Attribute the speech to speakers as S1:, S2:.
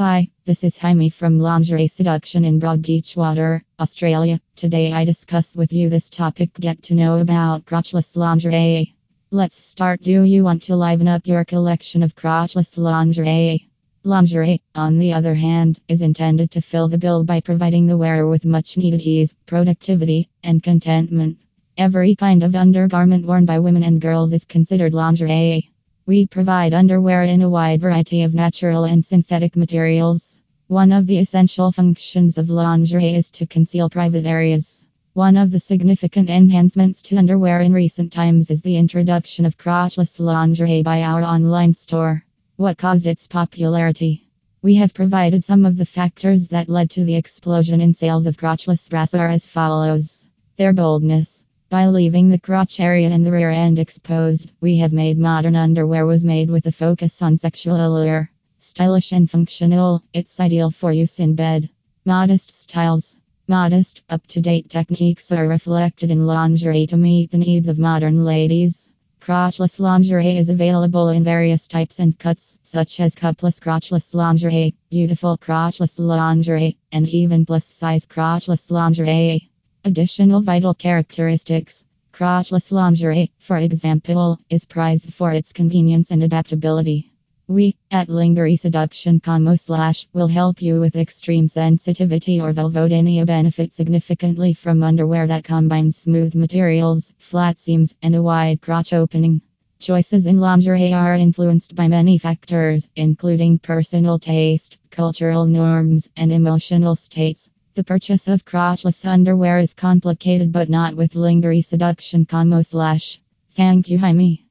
S1: Hi, this is Jaime from Lingerie Seduction in Broad Beach Australia. Today I discuss with you this topic get to know about crotchless lingerie. Let's start. Do you want to liven up your collection of crotchless lingerie? Lingerie, on the other hand, is intended to fill the bill by providing the wearer with much needed ease, productivity, and contentment. Every kind of undergarment worn by women and girls is considered lingerie. We provide underwear in a wide variety of natural and synthetic materials. One of the essential functions of lingerie is to conceal private areas. One of the significant enhancements to underwear in recent times is the introduction of crotchless lingerie by our online store. What caused its popularity? We have provided some of the factors that led to the explosion in sales of crotchless bras are as follows. Their boldness. By leaving the crotch area and the rear end exposed, we have made modern underwear was made with a focus on sexual allure. Stylish and functional, it's ideal for use in bed. Modest styles. Modest, up to date techniques are reflected in lingerie to meet the needs of modern ladies. Crotchless lingerie is available in various types and cuts, such as cupless crotchless lingerie, beautiful crotchless lingerie, and even plus size crotchless lingerie. Additional vital characteristics Crotchless lingerie, for example, is prized for its convenience and adaptability. We, at Lingerie Seduction Slash, will help you with extreme sensitivity or vulvodynia benefit significantly from underwear that combines smooth materials, flat seams, and a wide crotch opening. Choices in lingerie are influenced by many factors, including personal taste, cultural norms, and emotional states. The purchase of crotchless underwear is complicated but not with lingerie seduction commo slash. Thank you, Jaime.